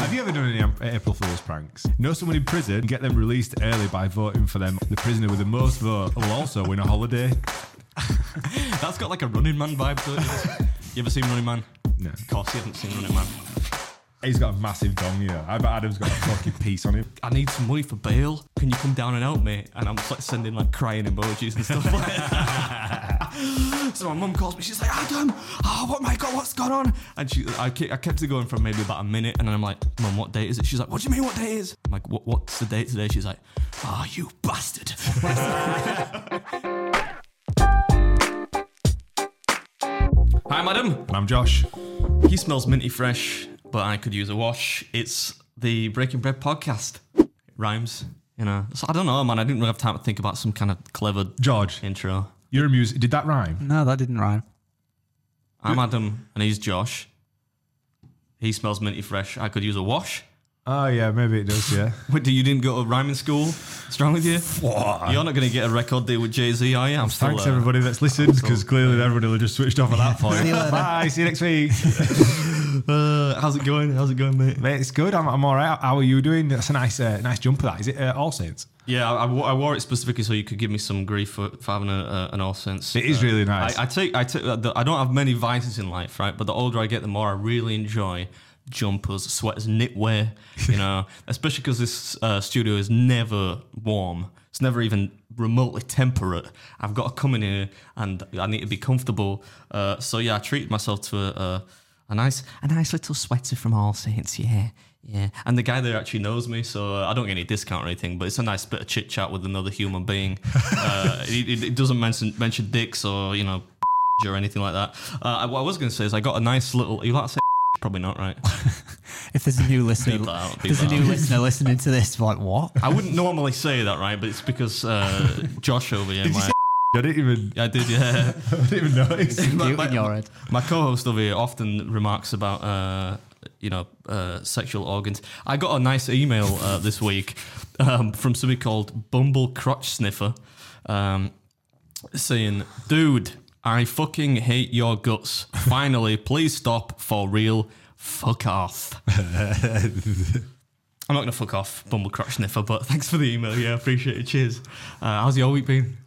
Have you ever done any Am- uh, April Fool's pranks? Know someone in prison? Get them released early by voting for them. The prisoner with the most vote will also win a holiday. That's got like a Running Man vibe to it. you ever seen Running Man? No. Of course you haven't seen Running Man. He's got a massive dong, you know. I bet Adam's got a fucking piece on him. I need some money for bail. Can you come down and help me? And I'm just like sending like crying emojis and stuff like that. so my mum calls me. She's like, Adam, oh, what my god, what's going on? And she, I, ke- I kept it going for maybe about a minute. And then I'm like, Mum, what date is it? She's like, What do you mean, what day is? I'm like, what, What's the date today? She's like, Oh, you bastard. Hi, madam. I'm Josh. He smells minty fresh, but I could use a wash. It's the Breaking Bread podcast. It rhymes, you know. So I don't know, man. I didn't really have time to think about some kind of clever George, intro. You're a music. Did that rhyme? No, that didn't rhyme. I'm Adam, and he's Josh. He smells minty fresh. I could use a wash. Oh, yeah, maybe it does, yeah. Wait, you didn't go to rhyming school? What's wrong with you? You're not going to get a record deal with Jay Z, are you? I'm still. Thanks, uh, everybody that's listened, because clearly everybody will just switched off at that point. Bye, see you next week. Uh, how's it going? How's it going, mate? Mate, it's good. I'm, I'm all right. How are you doing? That's a nice uh, nice jumper, that. Is it uh, All Saints? Yeah, I, I wore it specifically so you could give me some grief for, for having a, uh, an all sense. It is really nice. I, I take, I take, the, I don't have many vices in life, right? But the older I get, the more I really enjoy jumpers, sweaters, knitwear. You know, especially because this uh, studio is never warm. It's never even remotely temperate. I've got to come in here and I need to be comfortable. Uh, so yeah, I treated myself to a, a, a nice, a nice little sweater from All Saints. Yeah. Yeah, and the guy there actually knows me, so uh, I don't get any discount or anything. But it's a nice bit of chit chat with another human being. uh, it, it- doesn't mention mention dicks or you know or anything like that. Uh, what I was going to say is I got a nice little. You like to say probably not right. If there's a new listener, Beep out, there's a new out. listener listening to this, like what? I wouldn't normally say that right, but it's because uh, Josh over here. My, I didn't even, I did, yeah. I didn't even notice. my, my- in your head. my co-host over here often remarks about uh, you know uh, sexual organs. I got a nice email uh, this week um, from somebody called Bumble Crotch Sniffer, um, saying, "Dude, I fucking hate your guts. Finally, please stop for real. Fuck off." I'm not gonna fuck off, Bumble Crotch Sniffer, but thanks for the email. Yeah, appreciate it. Cheers. Uh, how's your week been?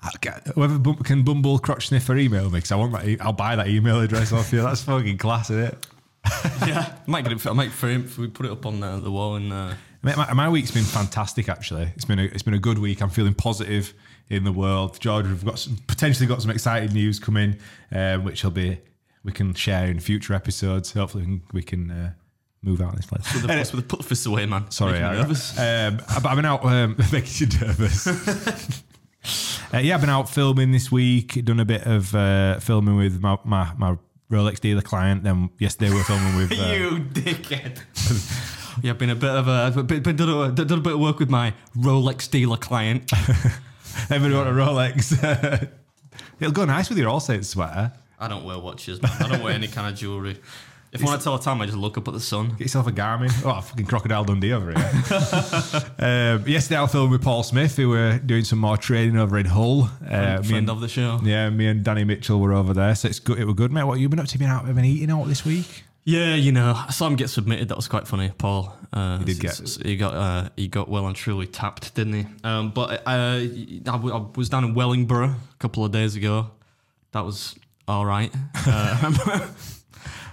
Whoever bum- can Bumble Crotch Sniffer email me, because I want that. E- I'll buy that email address off you. That's fucking class, isn't it? yeah, I might get it. I might frame. We put it up on uh, the wall and. Uh, Mate, my, my week's been fantastic. Actually, it's been a, it's been a good week. I'm feeling positive in the world. George, we've got some, potentially got some exciting news coming, um, which will be we can share in future episodes. Hopefully, we can, we can uh, move out of this place. With the, with the put the fists away, man. Sorry, Making I, nervous. Um, but I've been out um, making you nervous. uh, yeah, I've been out filming this week. Done a bit of uh, filming with my, my my Rolex dealer client. Then yesterday we were filming with. Uh, you dickhead. yeah, I've been a bit of a been, been done, a, done a bit of work with my Rolex dealer client. everyone want a Rolex. It'll go nice with your All Saints sweater. I don't wear watches, man. I don't wear any kind of jewelry. If I want to tell a time, I just look up at the sun. Get yourself a Garmin. Oh, fucking Crocodile Dundee over here. um, yesterday I was filming with Paul Smith, who were doing some more training over in Hull. Uh, Friend and, of the show. yeah, me and Danny Mitchell were over there, so it's good. It was good, mate. What you been up to? Been out? Been eating out this week? Yeah, you know, I saw him get submitted. That was quite funny, Paul. Uh, He did get- he got uh, he got well and truly tapped, didn't he? Um, but uh, I, I was down in Wellingborough a couple of days ago. That was all right. Uh,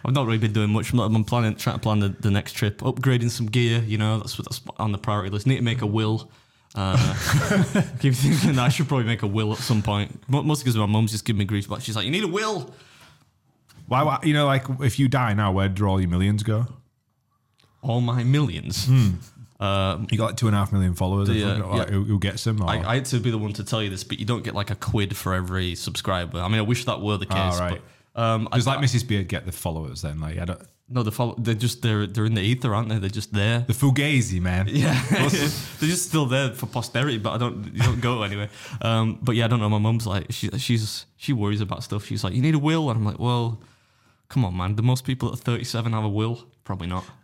I've not really been doing much. I'm, not, I'm planning trying to plan the, the next trip, upgrading some gear. You know, that's what- that's on the priority list. Need to make a will. Uh, keep thinking that I should probably make a will at some point. Mostly because my mum's just giving me grief. But she's like, "You need a will." Why, why? You know, like if you die now, where do all your millions go? All my millions. Um, You got like two and a half million followers. The, uh, like, yeah. who, who gets them? I, I had to be the one to tell you this, but you don't get like a quid for every subscriber. I mean, I wish that were the case. Ah, right. Um, I, Does like Mrs. Beard get the followers then? Like I don't. no, the follow, they're just they're they're in the ether, aren't they? They're just there. The Fugazi man. Yeah, they're just still there for posterity, but I don't you don't go anywhere. Um, but yeah, I don't know. My mum's like she she's she worries about stuff. She's like, you need a will, and I'm like, well, come on, man. Do most people at 37 have a will? Probably not.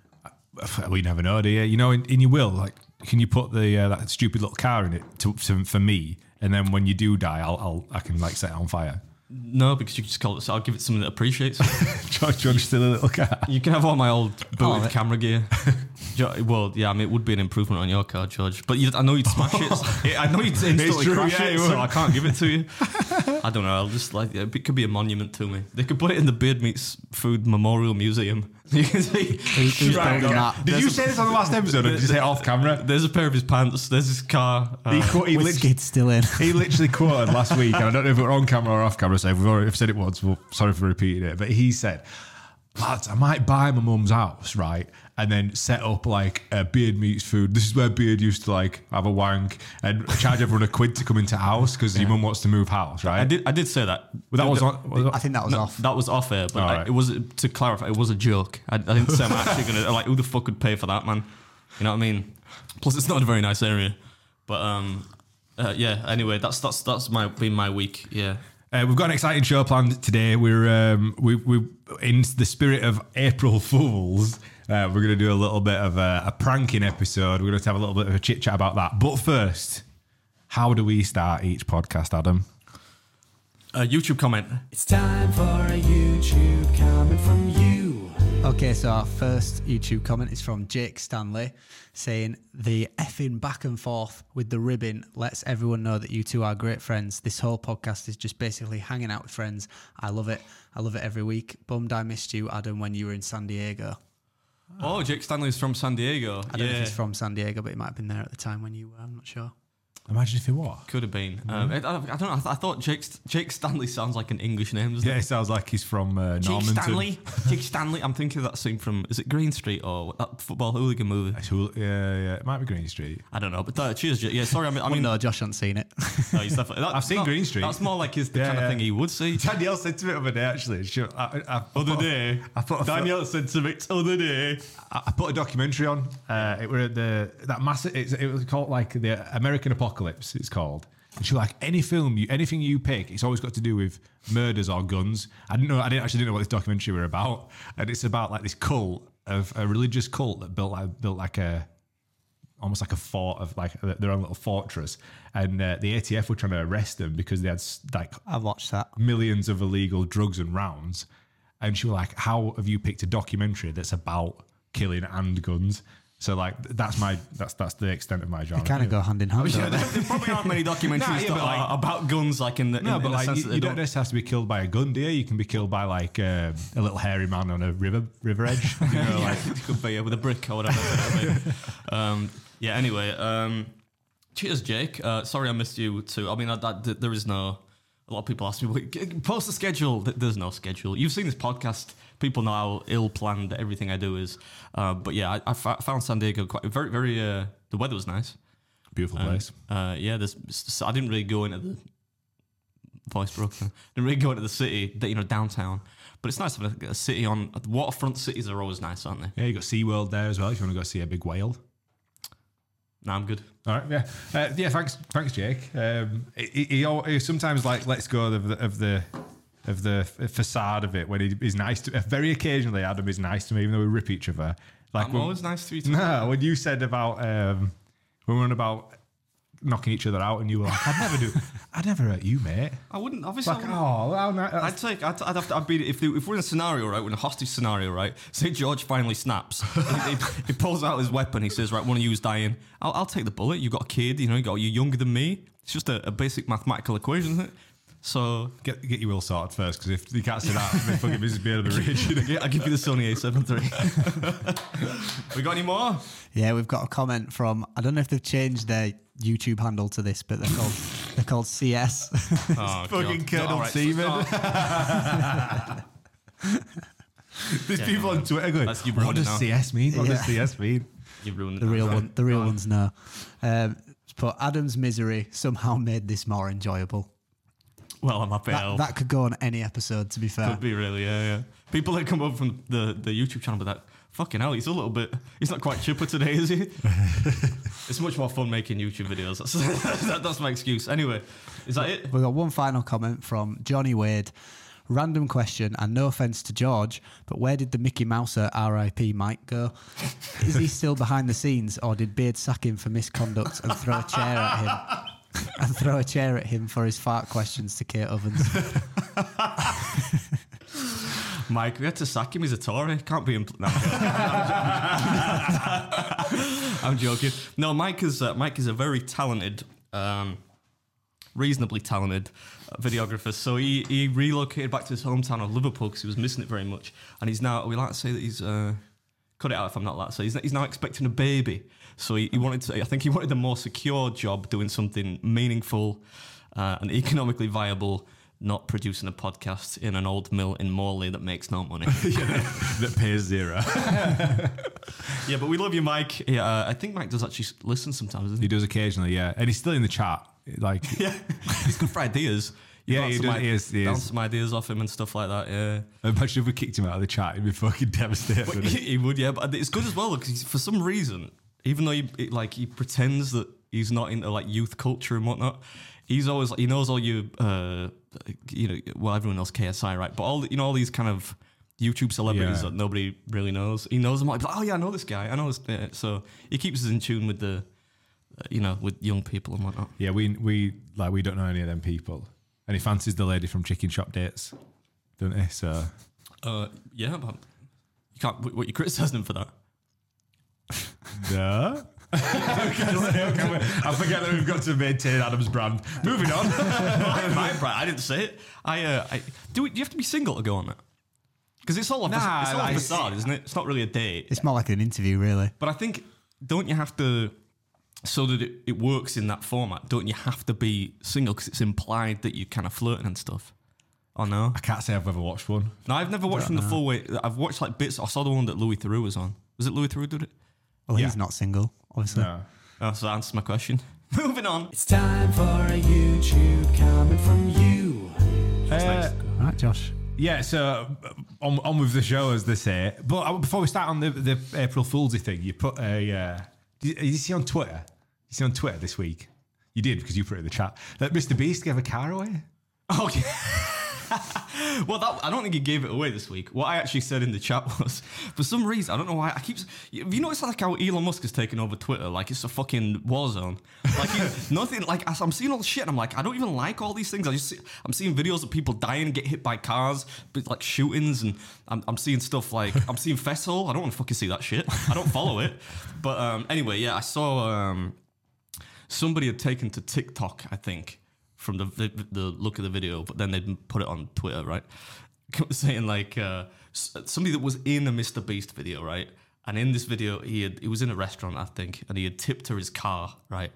We never know, do you? You know, in, in your will, like, can you put the uh, that stupid little car in it to, to, for me, and then when you do die, I'll, I'll I can like set it on fire. No, because you can just call it. So I'll give it something that appreciates. it. George, George, still a little car. you can have all my old booted Oh, camera gear. Jo- Well, yeah, I mean, it would be an improvement on your car, George. But you, I know you'd smash it. I know you'd instantly true, crash yeah, it, you so. I can't give it to you. I don't know. I'll just like it could be a monument to me. They could put it in the Beard Meats Food Memorial Museum. You can see. Who's, who's Right, building yeah. that? Did you say this on the last episode or did you say it off camera? There's a pair of his pants. There's his car. He, Uh, qu- he, With lit- skid still in. he literally quoted last week, and I don't know if it were on camera or off camera, so if we've already if said it once, well, sorry for repeating it, but he said, lads, I might buy my mum's house, right? And then set up like a Beard Meats Food. This is where Beard used to like have a wank and charge everyone a quid to come into house because your mum wants to move house, right? I did. I did say that. Well, that was on. was it- I think that was No, off. That was off air, but All I- right. it was to clarify. It was a joke. I, I didn't say I'm actually gonna like. Who the fuck would pay for that, man? You know what I mean? Plus, it's not a very nice area. But um, uh, yeah. Anyway, that's that's that's my been my week. Yeah. Uh, we've got an exciting show planned today. We're um, we we in the spirit of April Fools. Uh, we're going to do a little bit of a, a pranking episode. We're going to have a little bit of a chit chat about that. But first, how do we start each podcast, Adam? A YouTube comment. It's time for a YouTube comment from you. Okay, so our first YouTube comment is from Jake Stanley saying, The effing back and forth with the ribbon lets everyone know that you two are great friends. This whole podcast is just basically hanging out with friends. I love it. I love it every week. Bummed I missed you, Adam, when you were in San Diego. Oh, Jake Stanley's from San Diego. I don't know if he's from San Diego, but he might have been there at the time when you were. I'm not sure. Imagine if he was. Could have been. Um, I, I don't know. I, th- I thought Jake Jake Stanley sounds like an English name. Doesn't Yeah, it? it sounds like he's from uh, Jake Normanton. Stanley. Jake Stanley. I'm thinking of that scene from is it Green Street or that football hooligan movie? It's who- Yeah, yeah, it might be Green Street. I don't know, but uh, cheers, Jake. Yeah, sorry. I mean, I I mean, mean, no, Josh hasn't seen it. no, he's definitely. That, I've seen no, Green Street. That's more like his the Yeah, kind yeah. of thing he would see. Danielle said to me the other day, actually. She, I, I, Other day, I put a pho- Danielle said to me, "Other day." I I put a documentary on. Uh, it were the that massive. It's, it was called like the American Apocalypse. It's called. And she like any film, you anything you pick, it's always got to do with murders or guns. I didn't know. I didn't actually didn't know what this documentary were about. And it's about like this cult of a religious cult that built like built like a almost like a fort of like their own little fortress. And uh, the ATF were trying to arrest them because they had like I've watched that. millions of illegal drugs and rounds. And she was like, How have you picked a documentary that's about killing and guns? So like that's my that's that's the extent of my genre. They kind of go hand in hand. don't they? there probably aren't many documentaries Nah, yeah, that like- are about guns, like in the No, in, but in the like sense you, that they you don't don't. necessarily have to be killed by a gun, do you? You can be killed by like um, a little hairy man on a river river edge. You know, like it could be yeah, with a brick or whatever. um, yeah. Anyway, um, cheers, Jake. Uh, sorry I missed you too. I mean, I, that, th- there is no. A lot of people ask me, post the schedule. There's no schedule. You've seen this podcast. People know how ill planned everything I do is. Uh, but yeah, I, I found San Diego quite very, very. Uh, the weather was nice. beautiful place. Uh, yeah, there's. I didn't really go into the voice broke. Didn't really go into the city, you know, downtown. But it's nice having a, a city on waterfront. Cities are always nice, aren't they? Yeah, you got SeaWorld there as well. If you want to go see a big whale. No, I'm good. All right, yeah, uh, yeah. Thanks, thanks, Jake. Um, he, he, he sometimes like lets go of the of the of the facade of it when he is nice to. Very occasionally, Adam is nice to me, even though we rip each other. Like I'm when- always nice to you. no, when you said about um, when we were on about knocking each other out, and you were like, "I'd never do, I'd never hurt you, mate." I wouldn't. Obviously, Like, I wouldn't. oh, how nice. I'd take. I'd, I'd have to. I'd be if, the, if we're in a scenario right, we're in a hostage scenario, right? Say George finally snaps. he, he- he pulls out his weapon. He says, "Right, one of you is dying? I'll, I'll take the bullet. You have got a kid. You know, you got you're younger than me. It's just a, a basic mathematical equation, isn't it? So Get, get your will sorted first, because if you can't say that, then fucking business be out of the reach. I'll give you the Sony A7 III. we got any more? Yeah, we've got a comment from. I don't know if they've changed their YouTube handle to this, but they're called they're called CS. Oh, fucking God. Colonel All right, so- Seaman. There's people on Twitter going, That's- you've "What does now." CS mean? What does CS mean?" you've ruined it. the real Right. one, the real Right. ones know. Um, but Adam's misery somehow made this more enjoyable. Well, I'm happy. That, that could go on any episode. To be fair, Could be really, yeah, yeah. People that come up from the, the YouTube channel, but that fucking hell, he's a little bit, he's not quite chipper today, is he? it's much more fun making YouTube videos. That's, that, that's my excuse. Anyway, is that it? We've got one final comment from Johnny Wade. Random question, and no offense to George, but where did the Mickey Mouser RIP Mike go? Is he still behind the scenes, or did Beard sack him for misconduct and throw a chair at him? And throw a chair at him for his fart questions to Kate Ovens. Mike, we had to sack him. He's a Tory. Can't be. Impl- no, I'm, joking. No, Mike is uh, Mike is a very talented, um, reasonably talented uh, videographer. So he, he relocated back to his hometown of Liverpool because he was missing it very much, and he's now. We like to say that he's. Uh, cut it out if I'm not allowed. So he's, he's now expecting a baby. So he, he wanted to. I think he wanted a more secure job, doing something meaningful uh, and economically viable. Not producing a podcast in an old mill in Morley that makes no money. that pays zero. Yeah, but we love you, Mike. Yeah, uh, I think Mike does actually listen sometimes. He he? does occasionally, yeah, and he's still in the chat. Like, Yeah, he's good for ideas. Yeah, he does- he is- he bounce is. some ideas off him and stuff like that. Yeah, imagine if we kicked him out of the chat, he'd be fucking devastated. But he? he, would. Yeah, but it's good as well because for some reason, even though he it, like he pretends that he's not into like youth culture and whatnot, he's always he knows all you, uh, you know, well everyone knows KSI, right? But all the- you know all these kind of YouTube celebrities Yeah. that nobody really knows. He knows them. Like, oh yeah, I know this guy. I know this. Yeah. So he keeps us in tune with the, uh, you know, with young people and whatnot. Yeah, we we like we don't know any of them people, and he fancies the lady from Chicken Shop Dates, don't he? So Uh, yeah, but you can't. What, what you criticizing him for that? no. I forget that we've got to maintain Adam's brand. Moving on. my, my brand. I didn't say it. I, uh, I do. Do you have to be single to go on it? Because it's all a, Nah, it's all like- a facade, isn't it? It's not really a date. It's more like an interview, really. But I think don't you have to so that it, it works in that format? Don't you have to be single because it's implied that you're kind of flirting and stuff? Oh no, I can't say I've ever watched one. no, I've never watched from the full way. I've watched like bits. I saw the one that Louis Theroux was on. Was it Louis Theroux did it? Well, Yeah. he's not single, obviously. No. Oh, so that answers my question. Moving on. It's time for a YouTube coming from you. Uh, Right, Josh. yeah, so uh, on, on with the show, as they say. But uh, before we start on the, the April Foolsy thing, you put a. Uh, did, did you see on Twitter? You see on Twitter this week? You did because you put it in the chat that Mr. Beast gave a car away. Oh yeah. Well, that, I don't think he gave it away this week. What I actually said in the chat was, for some reason, I don't know why. I keep. Have you noticed like how Elon Musk has taken over Twitter? Like it's a fucking war zone. Like nothing. Like I'm seeing all the shit, and I'm like, I don't even like all these things. I just see, I'm seeing videos of people dying, get hit by cars, but like shootings, and I'm, I'm seeing stuff like I'm seeing Fessel. I don't want to fucking see that shit. I don't follow it. But um, anyway, yeah, I saw. Um, somebody had taken to TikTok, I think, from the the, the look of the video, but then they'd put it on Twitter, right? Saying like uh, somebody that was in a Mr. Beast video, right? And in this video, he had he was in a restaurant, I think, and he had tipped her his car, right?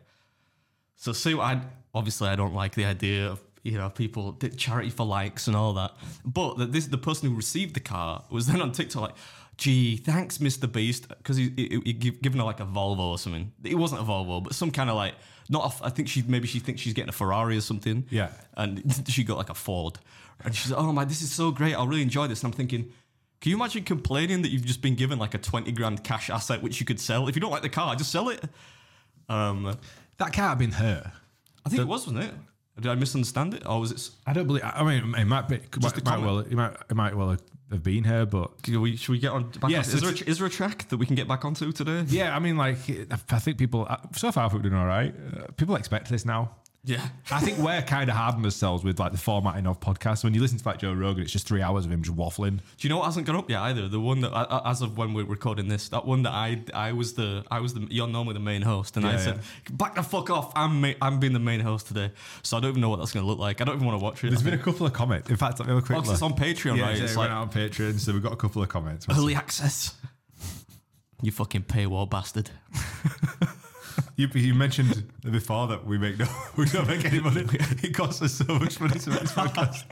So see, I obviously I don't like the idea of you know people did charity for likes and all that, but that this the person who received the car was then on TikTok like, gee, thanks, Mr. Beast, because he, he, he given her like a Volvo or something. It wasn't a Volvo, but some kind of like not. A, I think she maybe she thinks she's getting a Ferrari or something. Yeah. and she got like a Ford, and she's like, oh my, this is so great. I'll really enjoy this. And I'm thinking. Can you imagine complaining that you've just been given like a 20 grand cash asset which you could sell? If you don't like the car, just sell it. Um, That can't have been her. I think it was, wasn't it? Did I misunderstand it, or was it? I don't believe. I mean, it might be. It Just might, might comment. well. It might. It might well have been her, but Should we, should we get on? Back Yes, on? Is, there a, is there a track that we can get back onto today? yeah. I mean, like, I think people so far we're doing all right. Uh, people expect this now. Yeah. I think we're kind of hardened ourselves with like the formatting of podcasts. When you listen to like Joe Rogan, it's just three hours of him just waffling. Do you know what hasn't gone up yet either? The one that, uh, as of when we're recording this, that one that I, I was the, I was the, you're normally the main host, and I Yeah, said, back the fuck off. I'm, ma- I'm being the main host today, so I don't even know what that's going to look like. I don't even want to watch it. There's I been a couple of comments. In fact, let me have a quick Oh, look. it's on Patreon, yeah, right? It's, It's it went like out on Patreon, so we've got a couple of comments. early access. You fucking paywall bastard. You, you mentioned before that we make no, we don't make any money. It costs us so much money to make this podcast.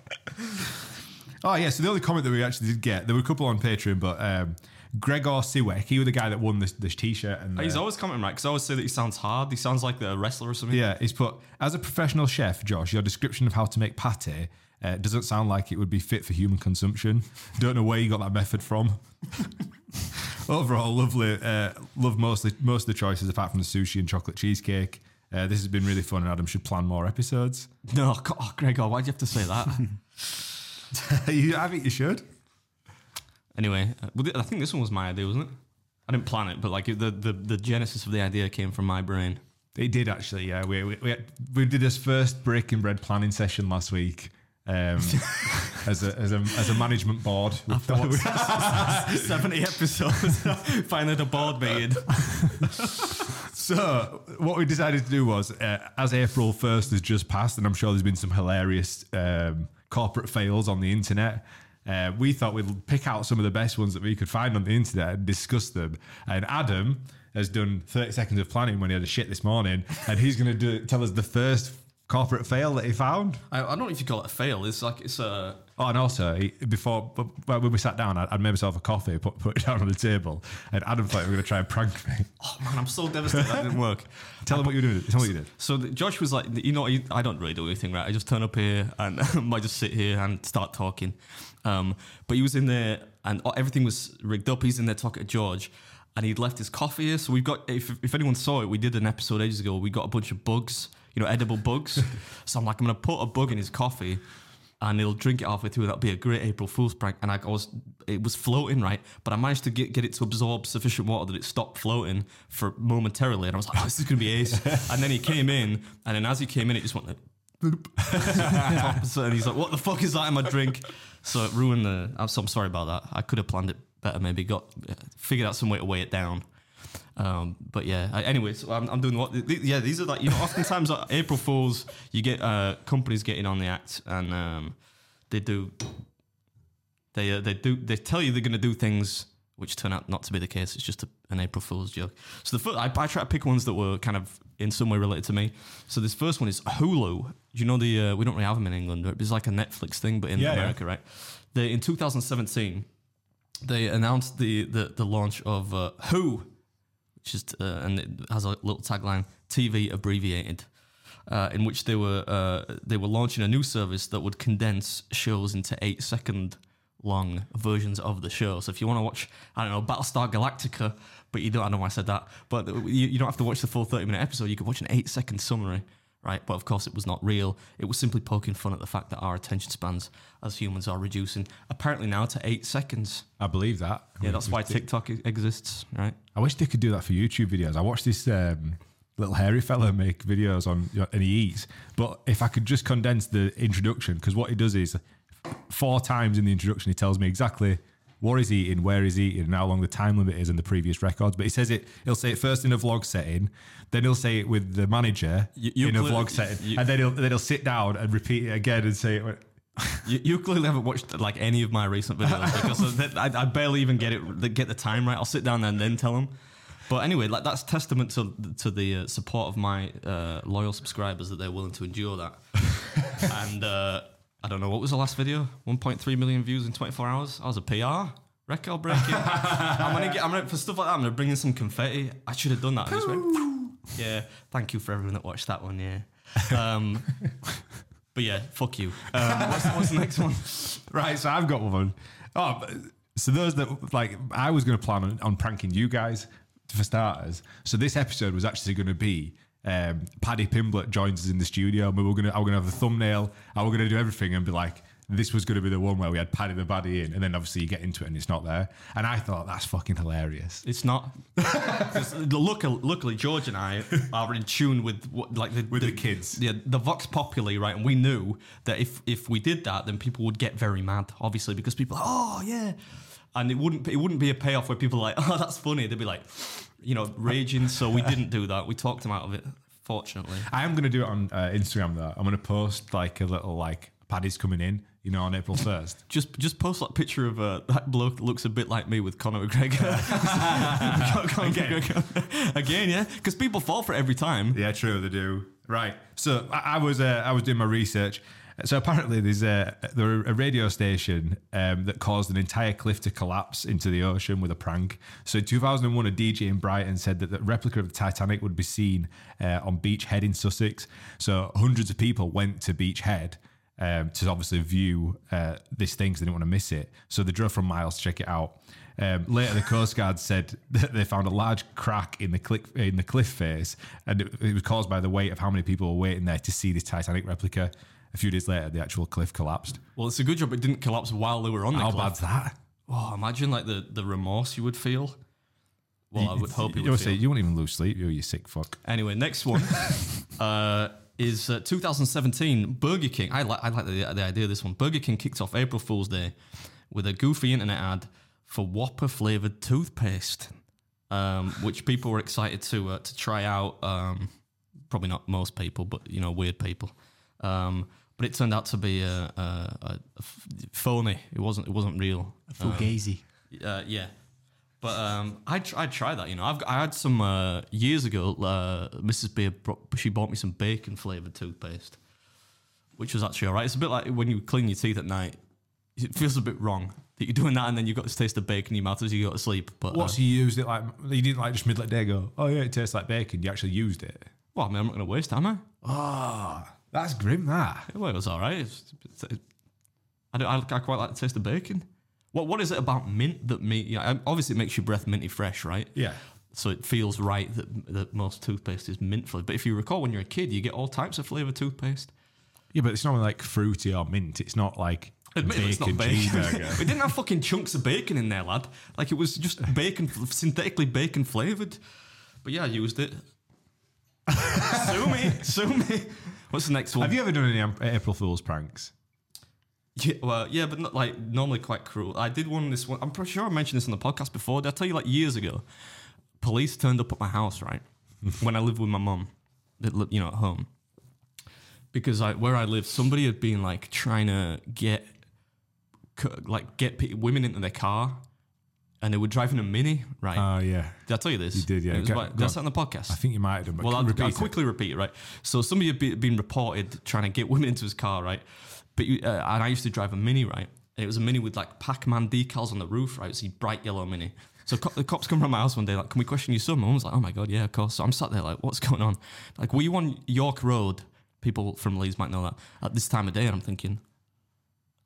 oh yeah, so the only comment that we actually did get, there were a couple on Patreon, but um, Gregor Siwek, he was the guy that won this, this t-shirt, and He's uh, always commenting right because I always say that he sounds hard. He sounds like a wrestler or something. yeah, he's put as a professional chef, Josh, your description of how to make pate uh, doesn't sound like it would be fit for human consumption. Don't know where you got that method from. Overall, lovely. Uh, love mostly most of the choices apart from the sushi and chocolate cheesecake. Uh, this has been really fun, and Adam should plan more episodes. No, God, oh, Gregor, why'd you have to say that? you, I think you should. anyway, uh, I think this one was my idea, wasn't it? I didn't plan it, but like the, the, the genesis of the idea came from my brain. It did actually. Yeah, we we, we, had, we did this first breaking bread planning session last week, um, as a as a as a management board. We thought we- 70 episodes. Finally, the board meeting. So, what we decided to do was, uh, as April 1st has just passed, and I'm sure there's been some hilarious um, corporate fails on the internet, uh, we thought we'd pick out some of the best ones that we could find on the internet and discuss them. And Adam has done 30 seconds of planning when he had a shit this morning, and he's going to tell us the first corporate fail that he found. I, I don't know if you call it a fail. It's like it's a. Oh, and also he, before when we sat down, I, I'd made myself a coffee, put, put it down on the table, and Adam thought we were going to try and prank me. Oh man, I'm so devastated that didn't work. Tell him what you did. Tell him what you did. So the, Josh was like, you know, I don't really do anything, right? I just turn up here and I might just sit here and start talking. Um, but he was in there and everything was rigged up. He's in there talking to George. And he'd left his coffee here. So we've got, if, if anyone saw it, we did an episode ages ago. We got a bunch of bugs, you know, edible bugs. so I'm like, I'm going to put a bug in his coffee and he'll drink it halfway through. That'll be a great April Fool's prank. And I was, it was floating right, but I managed to get, get it to absorb sufficient water that it stopped floating for momentarily. And I was like, oh, this is gonna be ace. and then he came in, and then as he came in, it just went like, boop. so, and he's like, what the fuck is that in my drink? So it ruined the. I'm, so I'm sorry about that. I could have planned it better. Maybe got figured out some way to weigh it down. Um, but yeah, I, anyway, so I'm, I'm doing what? th- Yeah, these are like you know, oftentimes like April Fools, you get uh, companies getting on the act, and um, they do, they uh, they do they tell you they're going to do things which turn out not to be the case. It's just a, an April Fool's joke. So the first, I, I try to pick ones that were kind of in some way related to me. So this first one is Hulu. You know the uh, we don't really have them in England. It's like a Netflix thing, but in Yeah, yeah. America, right? They in 2017 they announced the the, the launch of uh, Hu, is uh, and it has a little tagline TV abbreviated. Uh, in which they were uh, they were launching a new service that would condense shows into eight second long versions of the show. So if you want to watch, I don't know, Battlestar Galactica, but you don't, I don't know why I said that, but you, you don't have to watch the full 30 minute episode. You could watch an eight second summary, right? But of course, it was not real. It was simply poking fun at the fact that our attention spans as humans are reducing apparently now to eight seconds. I believe that. Yeah, that's why TikTok e- exists, right? I wish they could do that for YouTube videos. I watched this um, little hairy fella make videos on and he eats. But if I could just condense the introduction, because what he does is four times in the introduction he tells me exactly what he's eating, where he's eating, and how long the time limit is in the previous records. But he says it. He'll say it first in a vlog setting, then he'll say it with the manager You- you in a vlog setting, you- and then he'll then he'll sit down and repeat it again and say it. You, you clearly haven't watched like any of my recent videos because I, I barely even get it get the time right. I'll sit down there and then tell them. But anyway, like that's testament to to the uh, support of my uh, loyal subscribers that they're willing to endure that. and uh, I don't know what was the last video? 1.3 million views in 24 hours. I was a PR record breaking. I'm gonna get. I'm gonna for stuff like that. I'm gonna bring in some confetti. I should have done that. I just went, yeah. Thank you for everyone that watched that one. Yeah. Um, but yeah, fuck you. Um, what's, what's the next one? Right, so I've got one. Oh, so those that like I was going to plan on, on pranking you guys for starters. So this episode was actually going to be um, Paddy Pimblett joins us in the studio. And we were going to, I going to have the thumbnail. I going to do everything and be like, this was going to be the one where we had Paddy the Baddy in, and then obviously you get into it and it's not there. And I thought that's fucking hilarious. It's not. 'Cause luckily, luckily, George and I are in tune with what, like the, With the kids. Yeah, the vox populi, right? And we knew that if if we did that, then people would get very mad, obviously, because people, are, oh yeah, and it wouldn't it wouldn't be a payoff where people are like, oh that's funny. They'd be like, you know, raging. So we didn't do that. We talked them out of it. Fortunately, I am going to do it on uh, Instagram though. I'm going to post like a little like Paddy's coming in, you know, on April 1st. just just post that picture of uh, that bloke that looks a bit like me with Conor McGregor. Conor Again. McGregor. Again, yeah, because people fall for it every time. Yeah, true, they do. Right. So I, I was uh, I was doing my research. So apparently there's a there a radio station um, that caused an entire cliff to collapse into the ocean with a prank. So in 2001, a DJ in Brighton said that the replica of the Titanic would be seen uh, on Beachy Head in Sussex. So hundreds of people went to Beachy Head. Um, to obviously view uh, this thing because they didn't want to miss it. So they drove from miles to check it out. Um, later, the Coast Guard said that they found a large crack in the cliff, in the cliff face, and it, it was caused by the weight of how many people were waiting there to see this Titanic replica. A few days later, the actual cliff collapsed. Well, it's a good job it didn't collapse while they were on the How cliff. bad's that? Oh, imagine like the, the remorse you would feel. Well, I would hope you would say, feel. you won't even lose sleep, You're you sick fuck. Anyway, next one uh, is uh, 2017 Burger King. I like I like the, the idea of this one. Burger King kicked off April Fool's Day with a goofy internet ad for Whopper flavored toothpaste, um, which people were excited to uh, to try out. Um, probably not most people, but you know, weird people. Um, but it turned out to be a phony. It wasn't. It wasn't real. Fugazi. Uh, yeah. But um, I'd, tr- I'd try that, you know. I've I had some uh, years ago. Uh, Mrs. Beard, bro- she bought me some bacon flavored toothpaste, which was actually all right. It's a bit like when you clean your teeth at night. It feels a bit wrong that you're doing that and then you've got this taste of bacon in your mouth as you go to sleep. But uh, What's you used it like? You didn't like just middle of day go, oh yeah, it tastes like bacon. You actually used it. well, I mean, I'm not going to waste, am I? Ah, that's grim. That. Well, it was all right. It's, it's, it, I, don't, I, I quite like the taste of bacon. What What is it about mint that me? You um, know, obviously, it makes your breath minty fresh, right? Yeah. So it feels right that, that most toothpaste is mint flavored. But if you recall, when you're a kid, you get all types of flavored toothpaste. Yeah, but it's not like fruity or mint. It's not like Admittedly, it's not bacon bacon. cheeseburger. we didn't have fucking chunks of bacon in there, lad. Like it was just bacon, synthetically bacon flavored. But yeah, I used it. sue me, sue me. What's the next one? Have you ever done any Am- uh, April Fool's pranks? Yeah, well, yeah, but not like normally quite cruel. I did one this one. I'm pretty sure I mentioned this on the podcast before. Did I tell you like years ago? Police turned up at my house, right? when I lived with my mum, you know, at home. Because I, where I lived, somebody had been like trying to get, like, get women into their car, and they were driving a mini, right? Oh yeah. did I tell you this? You did, yeah. It was Go- about- go did I on. say it on the podcast? I think you might have done. But Well, I'll, repeat I'll it. quickly repeat it, right? So somebody had be, been reported trying to get women into his car, right? But you, uh, and I used to drive a mini, right? And it was a mini with like Pac-Man decals on the roof, right? It's a bright yellow mini. So co- the cops come around my house one day, like, "Can we question your son?" My mum's like, "Oh my god, yeah, of course." So I'm sat there like, "What's going on?" Like, were you on York Road? People from Leeds might know that at this time of day, and I'm thinking,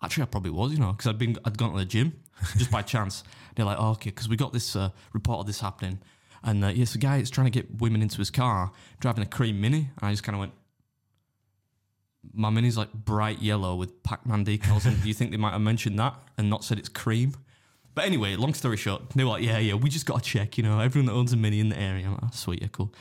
Actually, I probably was, you know, because I'd been I'd gone to the gym just by chance. They're like, oh, okay, because we got this uh, report of this happening, and uh, yes, the guy is trying to get women into his car driving a cream mini, and I just kind of went. My mini's like bright yellow with Pac-Man decals, and do you think they might have mentioned that and not said it's cream? But anyway, long story short, they were like, yeah, yeah, we just got to check, you know, everyone that owns a mini in the area. Like, oh, sweet, yeah, cool.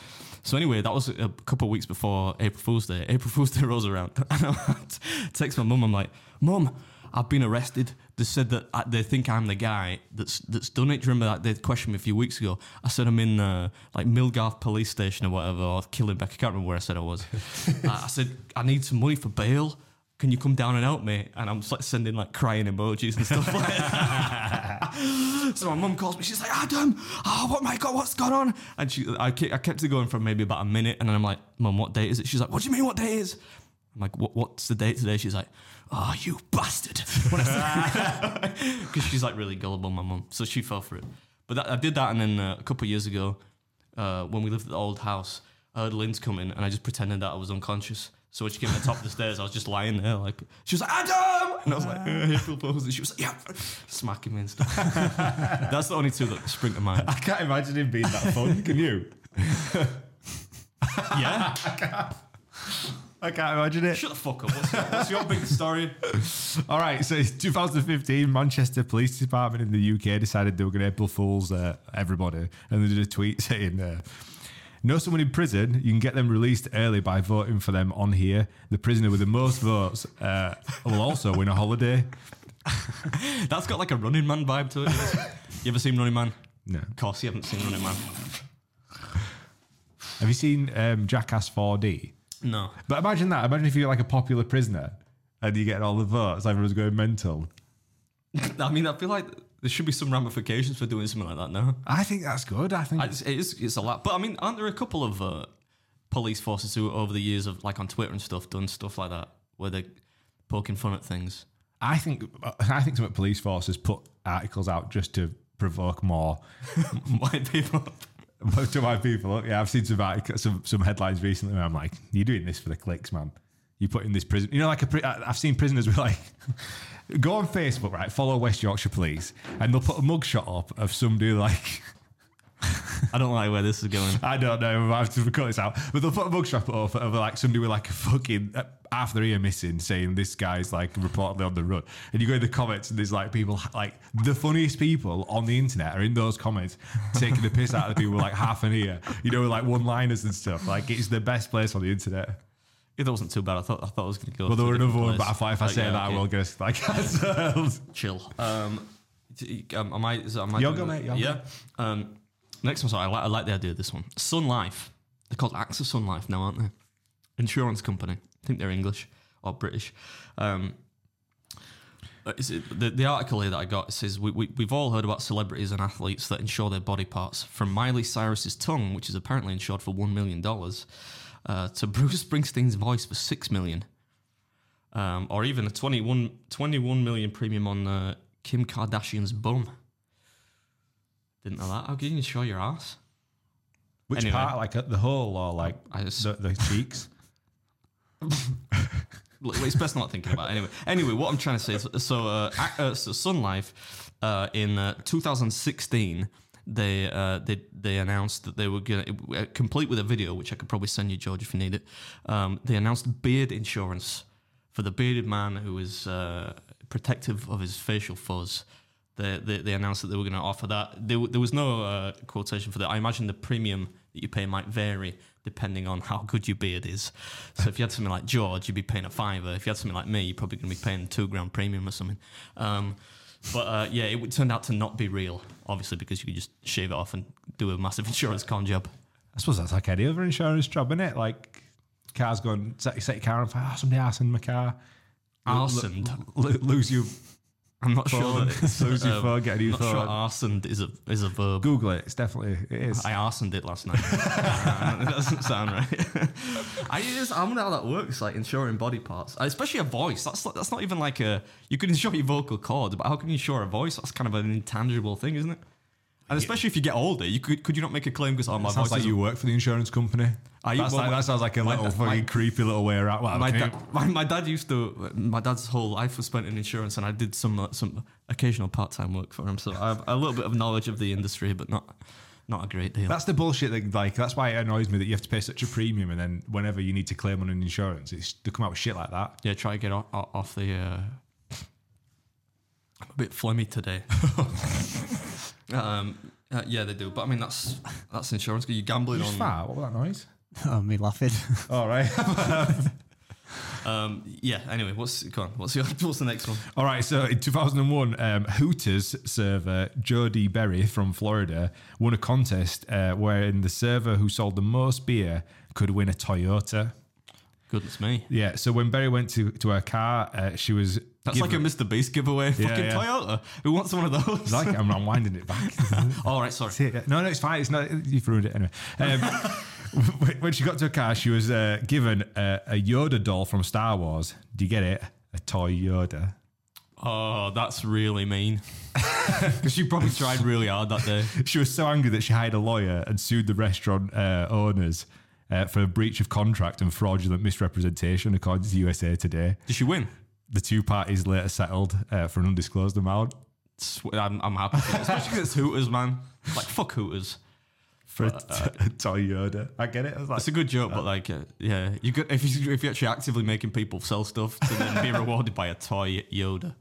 So anyway, that was a couple of weeks before April Fool's Day. April Fool's Day rolls around, and I text my mum. I'm like, Mum, I've been arrested. They said that I, they think I'm the guy that's that's done it. Do you remember that they questioned me a few weeks ago? I said I'm in uh, like Milgarth police station or whatever, or Killingbeck. I can't remember where I said I was. I, I said I need some money for bail. Can you come down and help me? And I'm just like sending like crying emojis and stuff like that. so my mum calls me. She's like, Adam, oh what my god, what's going on? And she, I, ke- I kept it going for maybe about a minute, and then I'm like, Mum, what date is it? She's like, What do you mean, what day is? I'm like, what, what's the date today? She's like, oh, you bastard. Because she's like really gullible, my mum. So she fell for it. But that, I did that, and then uh, a couple of years ago, uh, when we lived at the old house, I heard Lynn's coming, and I just pretended that I was unconscious. So when she came to the top of the stairs, I was just lying there, like she was like Adam, and I was like, uh, April Fool's, and she was like, yeah, smacking me and stuff. That's the only two that spring to mind. I can't imagine him being that fun. Can you? Yeah, I can't imagine it. shut the fuck up. What's your, what's your big story? All right, so it's 2015, Manchester Police Department in the UK decided they were going to April Fools uh, everybody, and they did a tweet saying, uh, "Know someone in prison? You can get them released early by voting for them on here. The prisoner with the most votes uh, will also win a holiday." That's got like a Running Man vibe to it. you ever seen Running Man? No. Of course, you haven't seen Running Man. Have you seen um, Jackass 4D? No. But imagine that. Imagine if you're like a popular prisoner and you get all the votes, everyone's going mental. I mean, I feel like there should be some ramifications for doing something like that now. I think that's good. I think I- It's, it is, it's a lot. But I mean, aren't there a couple of uh, police forces who, over the years of like on Twitter and stuff, done stuff like that where they're poking fun at things? I think I think some of the police forces put articles out just to provoke more White people. To my people. Yeah, I've seen some some some headlines recently where I'm like, "You're doing this for the clicks, man. You put in this prison. You know, like I've seen prisoners with like." Go on Facebook, right? Follow West Yorkshire Police, and they'll put a mugshot up of some somebody like I don't like where this is going. I don't know. I have to cut this out. But they'll put a mugshot up of like somebody with like a fucking uh, half their ear missing, saying this guy's like reportedly on the run. And you go in the comments, and there's like people like the funniest people on the internet are in those comments taking the piss out of the people with like half an ear. You know, with like one liners and stuff. Like it's the best place on the internet. It wasn't too bad. I thought I thought I was going to go. Well, there were another one, but I thought if I Uh, say yeah, that, okay. I will get like cancelled. chill. Um, um, am I? Is, am I Yoga, mate, yoga. Yeah. Um, next one. Sorry, I like, I like the idea of this one. Sun Life. They're called AXA Sun Life now, aren't they? Insurance company. I think they're English or British. Um, uh, it, the, the article here that I got says we, we, we've all heard about celebrities and athletes that insure their body parts, from Miley Cyrus's tongue, which is apparently insured for $1 million, uh, to Bruce Springsteen's voice for 6 million um, or even a 21, 21 million premium on uh, Kim Kardashian's bum. Didn't know that. How can you insure your ass? Which Anyway. part, like at the hole or like I just- the, the cheeks? Look, It's best not thinking about. It. Anyway, anyway, what I'm trying to say is, so, uh, ac- uh, so Sun Life uh, in uh, 2016. They, uh, they they announced that they were gonna uh, complete with a video, which I could probably send you, George, if you need it. Um, they announced beard insurance for the bearded man who is uh, protective of his facial fuzz. They, they, they announced that they were going to offer that. There, there was no uh, quotation for that. I imagine the premium that you pay might vary depending on how good your beard is. So if you had something like George, you'd be paying a fiver. If you had something like me, you're probably going to be paying two grand premium or something. Um, but uh, yeah, it turned out to not be real, obviously, because you could just shave it off and do a massive insurance con job. I suppose that's like any other insurance job, isn't it? Like cars going, set, set your car on fire, oh, somebody arsoned my car. Arsoned? lo- lose your I'm not sure that it's, lose your um, phone, get a new not sure arsoned is a is a verb. Google it. It's definitely, it is. I arsoned it last night. It doesn't sound right. I just, I wonder how that works, like insuring body parts, Uh, especially a voice. That's not, that's not even like a. You can insure your vocal cords, but how can you insure a voice? That's kind of an intangible thing, isn't it? And especially if you get older, you could could you not make a claim because oh my Sounds voice like is you work for the insurance company. Are you- That's well, like, my- that sounds like a my little da- fucking my- creepy little way around. Well, my, okay. da- my, my dad used to my dad's whole life was spent in insurance and I did some uh, some occasional part-time work for him so I have a little bit of knowledge of the industry but not not a great deal That's the bullshit. That, like that's why it annoys me that you have to pay such a premium, and then whenever you need to claim on an insurance, it's they come out with shit like that. yeah try to get off, off the uh, I'm a bit phlegmy today um uh, yeah they do but I mean that's that's insurance You're gambling Just on fart. What was that noise? Oh, me laughing. All right. um yeah anyway what's go on what's your what's the next one All right, so in 2001, um, Hooters server Jodee Berry from Florida won a contest uh, wherein the server who sold the most beer could win a Toyota. goodness me Yeah, so when Berry went to, to her car, uh, she was. That's like a Mr Beast giveaway fucking yeah. Toyota who wants one of those Like I'm, I'm winding it back. all right sorry No, no, it's fine. It's not. You've ruined it anyway. Um, when- she got to her car, she was uh, given a, a Yoda doll from Star Wars. Do you get it? A toy Yoda. Oh, that's really mean. Because you probably tried really hard that day. She was so angry that she hired a lawyer and sued the restaurant uh, owners uh, for breach of contract and fraudulent misrepresentation, according to USA Today. Did she win? The two parties later settled uh, for an undisclosed amount. I'm, I'm happy, for it, especially because it's Hooters, man. Like fuck Hooters. For a, t- a toy Yoda. I get it. I like, It's a good joke, but like, uh, yeah, you could if you if you're actually actively making people sell stuff to then be rewarded by a toy Yoda.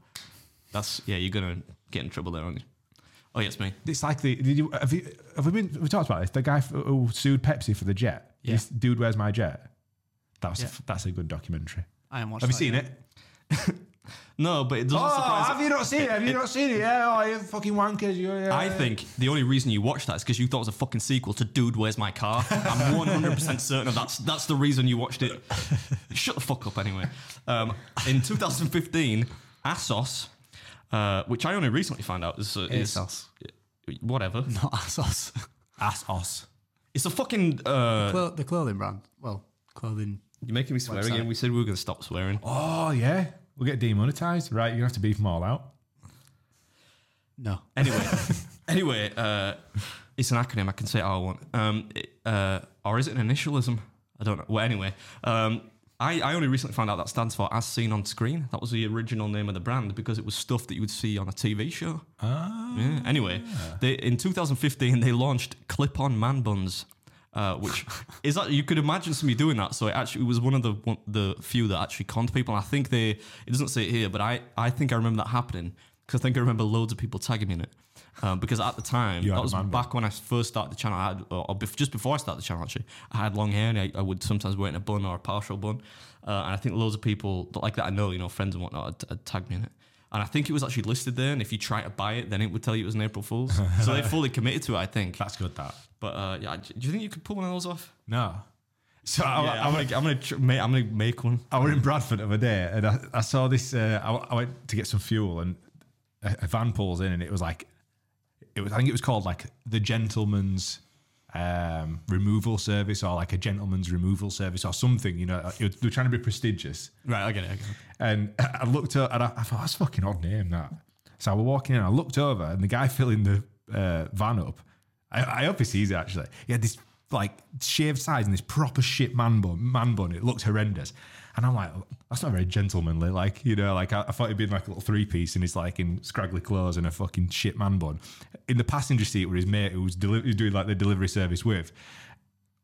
That's yeah, you're gonna get in trouble there, aren't you? Oh, yeah, it's me. It's like the did you have you have we been we talked about this? The guy who sued Pepsi for the jet. Yeah. This dude, where's my jet? That was Yeah. that's a good documentary. I am watching. Have you seen it? No, but it doesn't Oh, surprise. have you not seen it? Have you not seen it? Yeah, oh, you fucking wankers. You, yeah. I think the only reason you watched that is because you thought it was a fucking sequel to Dude, Where's My Car? I'm 100% certain of that's that's the reason you watched it. Shut the fuck up anyway. Um, in 2015, ASOS, uh, which I only recently found out is, uh, is ASOS. whatever. Not Asos. ass os. It's a fucking. Uh, Clo- the clothing brand. Well, clothing. you're making me swear Website. again. We said we were going to stop swearing. Oh yeah, we'll get demonetized. Right, you're gonna have to beef them all out. No. Anyway, anyway, uh, it's an acronym. I can say it how I want. Um, it, uh, or is it an initialism? I don't know. Well, anyway, um, I, I only recently found out that stands for as seen on screen. That was the original name of the brand because it was stuff that you would see on a TV show. Ah. Yeah. Anyway, they, in 2015 they launched clip-on man buns. Uh, which is that you could imagine somebody doing that. So it actually was one of the one, the few that actually conned people. And I think they it doesn't say it here, but I I think I remember that happening because I think I remember loads of people tagging me in it. Um, because at the time, that was back when I first started the channel. I had, or or bef- just before I started the channel, actually, I had long hair and I, I would sometimes wear it in a bun or a partial bun. Uh, and I think loads of people that like that I know, you know, friends and whatnot, had, had tagged me in it. And I think it was actually listed there. And if you try to buy it, then it would tell you it was an April Fool's. so they fully committed to it, I think. That's good. That But uh, yeah, do you think you could pull one of those off? no. So I, Yeah, I, I'm, gonna, I'm gonna, tr- ma- I'm gonna make one. I was in Bradford the other day and I, I saw this. Uh, I, I went to get some fuel and a, a van pulls in and it was like, it was. I think it was called like the gentleman's um, removal service or like a gentleman's removal service or something. You know, they were trying to be prestigious. Right, I get it. I get it. And I looked up and I, I thought that's a fucking odd name that. So I was walking in, I looked over, and the guy filling the uh, van up, I, I hope he sees it actually. He had this like shaved sides and this proper shit man bun. Man bun. It looked horrendous, and I'm like, that's not very gentlemanly. Like you know, like I, I thought he'd been like a little three piece, and he's like in scraggly clothes and a fucking shit man bun. In the passenger seat were his mate who was deli- who's doing like the delivery service with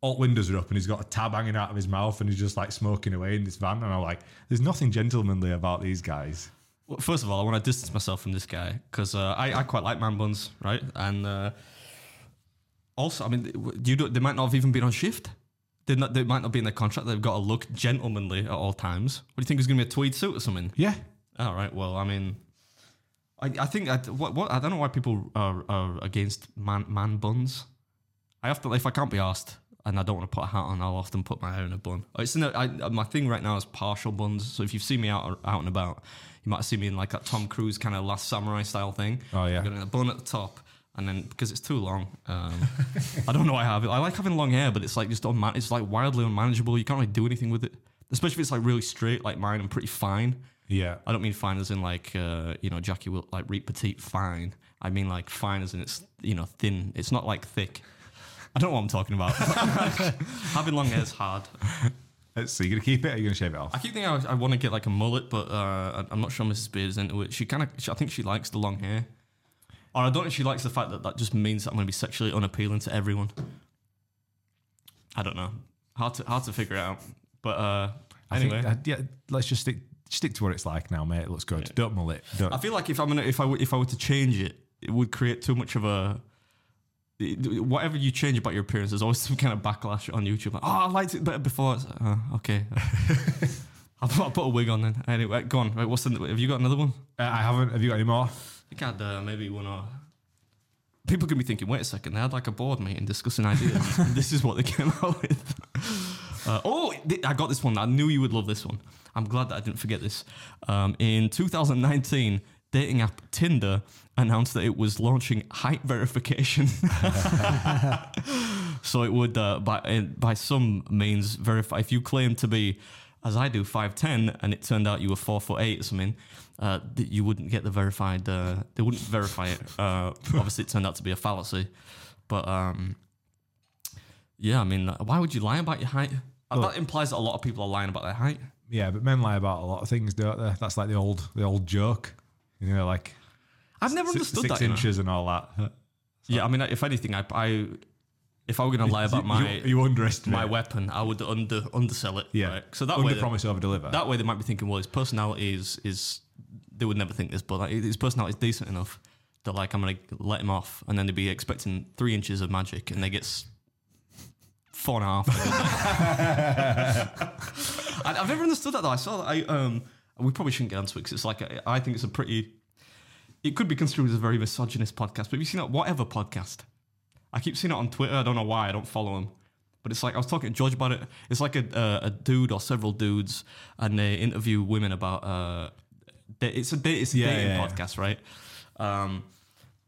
all windows are up and he's got a tab hanging out of his mouth and he's just like smoking away in this van. And I'm like, there's nothing gentlemanly about these guys. Well, first of all, I want to distance myself from this guy because uh, I, I quite like man buns, right? And uh, also, I mean, you do, they might not have even been on shift. They, not, they might not be in their contract. They've got to look gentlemanly at all times. What do you think is going to be a tweed suit or something? Yeah. All right. Well, I mean, I, I think I, what, what I don't know why people are, are against man man buns. I often, if I can't be asked and I don't want to put a hat on, I'll often put my hair in a bun. It's in a, I, my thing right now is partial buns. So if you've seen me out out and about, you might seen me in like that Tom Cruise kind of Last Samurai style thing. Oh, yeah. I've got a bun at the top. And then because it's too long, um, I don't know why I have it. I like having long hair, but it's like just unman- it's like wildly unmanageable. You can't really do anything with it, especially if it's like really straight like mine I'm pretty fine. Yeah. I don't mean fine as in like uh, you know Jackie will like Reet petite fine. I mean like fine as in it's you know thin. It's not like thick. I don't know what I'm talking about. Having long hair is hard. Let's see. You going to keep it or are you going to shave it off? I keep thinking I, I want to get like a mullet, but uh, I'm not sure Mrs. Beard is into it. She kind of, I think she likes the long hair, or I don't think she likes the fact that that just means that I'm going to be sexually unappealing to everyone. I don't know. Hard to hard to figure it out. But uh, I anyway, think, uh, yeah, let's just stick stick to what it's like now, mate. It looks good. Don't mull it. Don't. I feel like if I'm gonna if I were- if I were to change it, it would create too much of a. it- Whatever you change about your appearance, there's always some kind of backlash on YouTube. Like, oh, I liked it better before. Like, oh, okay. I'll put, I'll put a wig on then. Anyway, go on. Right, what's the? Have you got another one? Uh, I haven't. Have you got any more? I think I'd uh, maybe one or. People could be thinking, wait a second, they had like a board meeting discussing ideas. and this is what they came out with. Uh, oh, th- I got this one. I knew you would love this one. I'm glad that I didn't forget this. Um, in 2019, dating app Tinder announced that it was launching height verification. so it would, uh, by uh, by some means, verify if you claim to be, as I do, five ten, and it turned out you were four foot eight or something. Uh, that you wouldn't get the verified. Uh, they wouldn't verify it. Uh, obviously, it turned out to be a fallacy. But um, yeah, I mean, why would you lie about your height? Uh, that implies that a lot of people are lying about their height. Yeah, but men lie about a lot of things, don't they? That's like the old the old joke. You know, like I've never six, understood six that. you know. inches and all that. Yeah, I mean, if anything, I, I if I were going to lie about my you, you underestimate my weapon, I would under undersell it. Yeah. right? So that Under way, they- promise, over deliver. that way they might be thinking, well, his personality is is they would never think this, but like, his personality is decent enough that like I'm gonna let him off, and then they'd be expecting three inches of magic, and they get four and a half. I, I've never understood that though. I saw that. I um, we probably shouldn't get onto it because it's like I, I think it's a pretty. It could be construed as a very misogynist podcast, but have you seen that whatever podcast? I keep seeing it on Twitter. I don't know why. I don't follow him. But it's like I was talking to George about it. It's like a uh, a dude or several dudes, and they interview women about. Uh, it's a da- it's a Yeah, dating yeah, yeah. podcast, right? Um,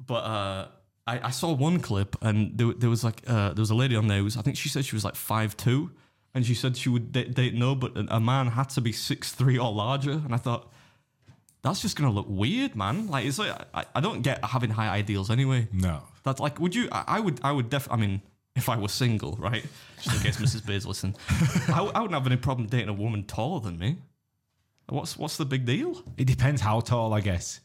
but uh, I, I saw one clip, and there, there was like uh, there was a lady on there. Who was, I think she said she was like five two, and she said she would date, date no, but a a man had to be six three or larger. And I thought that's just gonna look weird, man. Like it's like I, I don't get having high ideals anyway. no. That's like, would you? I, I would. I would def. I mean, if I was single, right? Just in case Mrs. Beard's listen, I wouldn't have any problem dating a woman taller than me. What's what's the big deal? It depends how tall, I guess,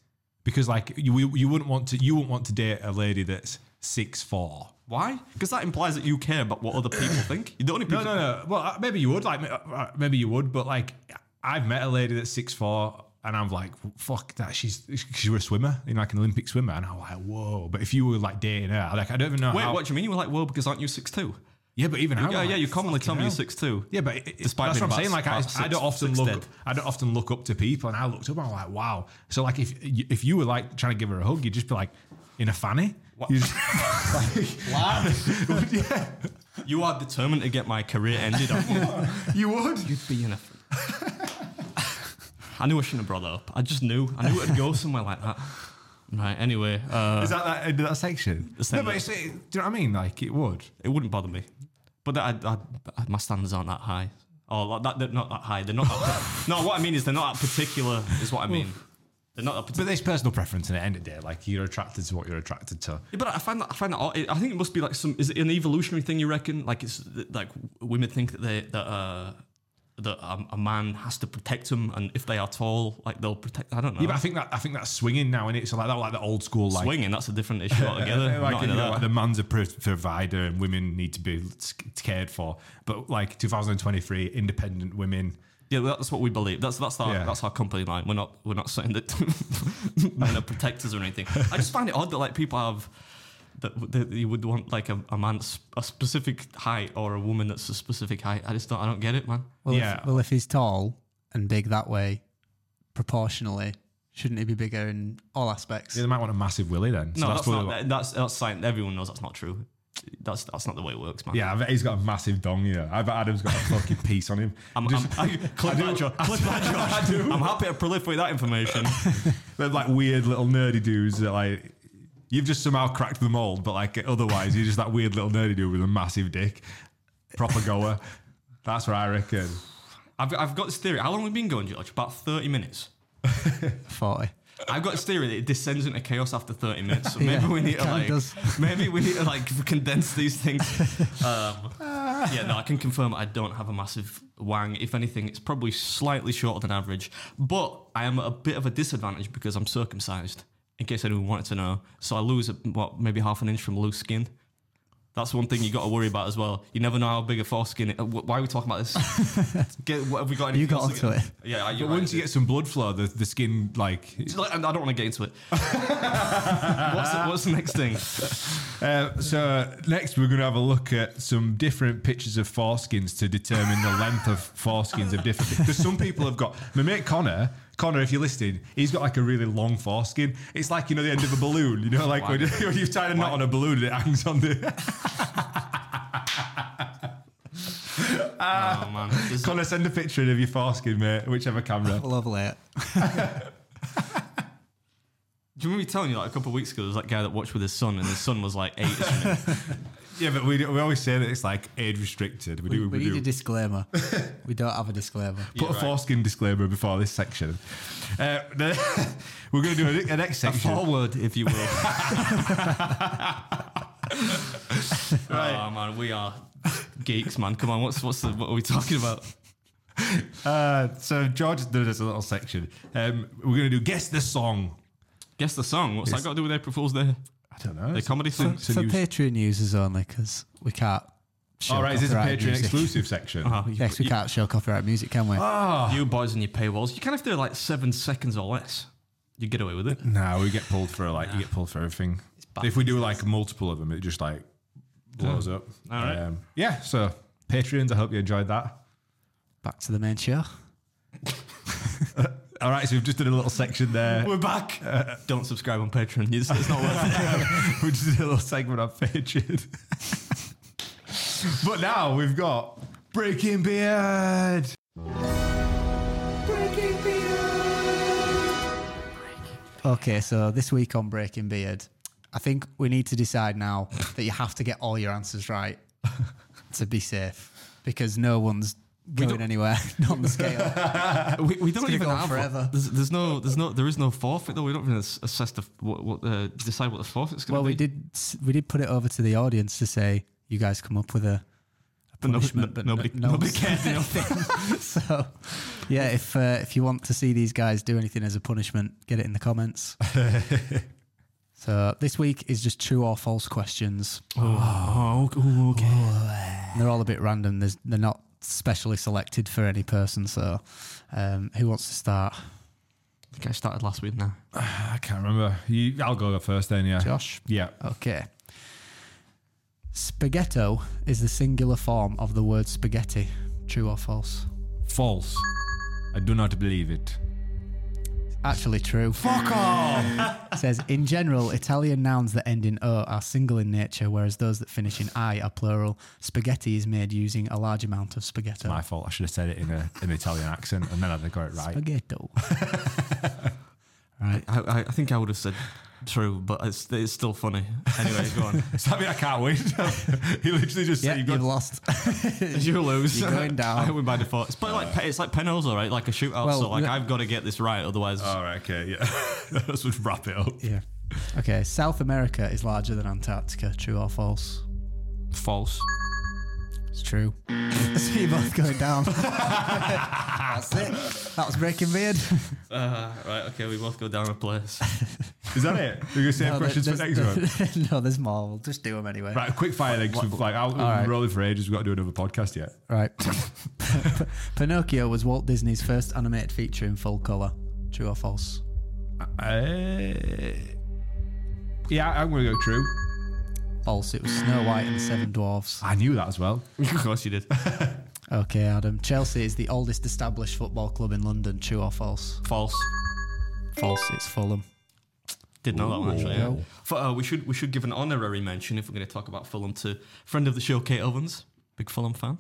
because like you you wouldn't want to you wouldn't want to date a lady that's six four. Why? Because that implies that you care about what other people think. You're the only No, people. no, no. Well, uh, maybe you would like uh, maybe you would, but like I've met a lady that's six four, And I'm like, fuck that. She's she was a swimmer, you know, like an Olympic swimmer. And I'm like, whoa. But if you were like dating her, like I don't even know. Wait, how, what do you mean? You were like, well, because aren't you six two? Yeah, but even how, Yeah, I'm yeah. like, You commonly tell me you're six two. Yeah, but it, it- Despite that's what I'm saying. Like I, about I don't often look. dead. I don't often look up to people, and I looked up. and I'm like, wow. So like, if you- if you were like trying to give her a hug, you'd just be like in a fanny. You just, like, yeah, You are determined to get my career ended, you? you would. You'd be in a. I knew I shouldn't have brought that up. I just knew. I knew it'd go somewhere like that. Right. Anyway, uh, Is that that end of that section? The No, but it's, it, do you know what I mean? Like it would. it wouldn't bother me, but I, I, I, my standards aren't that high. Oh, like that, they're not that high. They're not. That, no, what I mean is they're not that particular. Is what I mean. They're not that But there's personal preference in the end of the day. Like you're attracted to what you're attracted to. Yeah, but I find that I find that odd. I think it must be like some. Is it an evolutionary thing? You reckon? Like it's like women think that they that uh that um, a man has to protect them, and if they are tall, like they'll protect. I don't know. Yeah, but I think that I think that's swinging now, and it's so like that, like the old school, like swinging. That's a different issue altogether. like, you know, like the man's a provider and women need to be cared for. But like 2023, independent women. Yeah, that's what we believe. That's that's our Yeah. that's our company line. We're not we're not saying that men are protectors or anything. I just find it odd that like people have that, that you would want like a, man's a man s- a specific height or a woman that's a specific height. I just don't I don't get it, man. Well, Yeah. if, well, if he's tall and big that way, proportionally, shouldn't he be bigger in all aspects? Yeah, they might want a massive willy then. So No, that's, probably not what- that's that's science. Everyone knows that's not true. That's that's not the way it works, man. yeah, I bet he's got a massive dong. Yeah, I bet Adam's got a fucking piece on him. I'm, I'm, I, clip that, Josh. Clip that, Josh. I'm happy to proliferate that information. They're like weird little nerdy dudes that like you've just somehow cracked the mold, but like otherwise you're just that weird little nerdy dude with a massive dick, proper goer. That's what I reckon. I've, I've got this theory. How long have we been going, George? About 30 minutes. 40. I've got this theory that it descends into chaos after 30 minutes. So maybe Yeah, we need it to kinda like, does. maybe we need to like condense these things. Um, yeah, no, I can confirm I don't have a massive wang. If anything, it's probably slightly shorter than average. But I am at a bit of a disadvantage because I'm circumcised. In case anyone wanted to know, so I lose what maybe half an inch from loose skin. That's one thing you got to worry about as well. You never know how big a foreskin. It, why are we talking about this? Get, what, have we got? You anything got onto get- it. Yeah, But you're once you get some blood flow, the, the skin like like- I don't want to get into it. what's, the, what's the next thing? Uh, so next, we're going to have a look at some different pictures of foreskins to determine the length of foreskins of different. Because some people have got. My mate Connor, Connor, if you're listening, he's got like a really long foreskin. It's like you know the end of a balloon. You know, like when, when you've tied a knot on a balloon and it hangs on the. Oh man, This- Connor, send a picture in of your foreskin, mate, whichever camera. Lovely. do you remember me telling you like a couple of weeks ago? There was that guy that watched with his son, and his son was like eight. Or something. Yeah, but we, we always say that it's like age restricted. We, We, do. we We, need do. a disclaimer. we don't have a disclaimer. Put Yeah, a right. foreskin disclaimer before this section. Uh, we're going to do a, a next A forward, if you will. Oh man, we are geeks, man. Come on, what's what's the, what are we talking about? Uh, so George has done us a little section. Um, we're going to do guess the song. Guess the song. What's that got to do with April Fool's Day? I don't know. The comedy song. it's a For news- Patreon users only, because we can't. Show All right, is this a Patreon music. exclusive section? Oh, you, Yes, we you- can't show copyright music, can we? Oh. you boys and your paywalls. You kind of do like seven seconds or less. You get away with it. No, we get pulled for like you get pulled for everything. If we do like multiple of them, it just like blows up. All right. Um, yeah. So Patreons, I hope you enjoyed that. Back to the main show. All right, so we've just done a little section there. We're back. Uh, don't subscribe on Patreon. It's, it's not worth it. we just did a little segment on Patreon. but now we've got Breaking Beard. Breaking Beard. Okay, so this week on Breaking Beard, I think we need to decide now that you have to get all your answers right to be safe because no one's going don't- anywhere on the scale. we, we don't gonna even go on have forever. There's, there's no, there's no, there is no forfeit though. We don't even assess the what, what uh, decide what the forfeit's going to well, be. Well, we did we did put it over to the audience to say you guys come up with a, a But nobody, punishment, but nobody, no, nobody one's- cared enough. so yeah, if uh, if you want to see these guys do anything as a punishment, get it in the comments. so this week is just true or false questions. oh, oh, okay. And they're all a bit random. There's, they're not specially selected for any person. So, um, who wants to start? think I started last week now. I can't remember. You, I'll go first then. Yeah. Josh. Yeah. Okay. Spaghetto is the singular form of the word spaghetti. True or false? False. I do not believe it. Actually, true. Fuck off. It says, in general, Italian nouns that end in o are single in nature, whereas those that finish in i are plural. Spaghetti is made using a large amount of spaghetto. My fault. I should have said it in a, an Italian accent, and then I'd have got it right. Spaghetto. right. I, I, I think I would have said true, but it's, it's still funny. Anyway, go on. Does that mean I can't win? he literally just Yeah, said you've you've got lost. you lose. You're going down. I win by default. It's, but like pe- it's like Penosa, right? Like a shootout. Well, so like I've got to get this right, otherwise. All right, okay, yeah. Let's just wrap it up. yeah. Okay. South America is larger than Antarctica. True or false? false. It's true. so you're both going down. That's it. That was Breaking Beard. Uh, right. Okay, we both go down a place. Is that it? We're going to save No, questions for next one. no, there's more. We'll just do them anyway. Right, quick fire then, we've like, I'll, right. rolling for ages. We've got to do another podcast yet. Right. Pinocchio was Walt Disney's first animated feature in full colour. True or false? Uh, yeah, I'm going to go true. False. It was Snow White and the Seven Dwarfs. I knew that as well. of course you did. Okay, Adam. Chelsea is the oldest established football club in London. True or false? false. False. It's Fulham. Did know that one actually. Yeah. For, uh, we should we should give an honorary mention if we're going to talk about Fulham to friend of the show, Kate Ovens, big Fulham fan.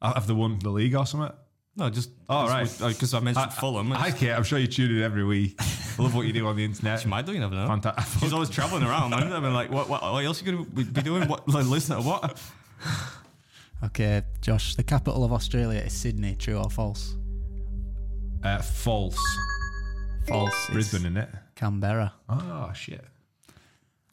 Have they won the league or something? No, just Oh, right. because I mentioned Fulham. Hi, Kate. I'm sure you tune in every week. I love what you do on the internet. She might do, you never know. Fantastic. She's always traveling around, man. I mean, like, what, what, what else are you going to be doing? What, like, listen to what? Okay, Josh. The capital of Australia is Sydney. True or false? Uh, false. False. It's Brisbane, isn't it? Canberra. Oh, shit.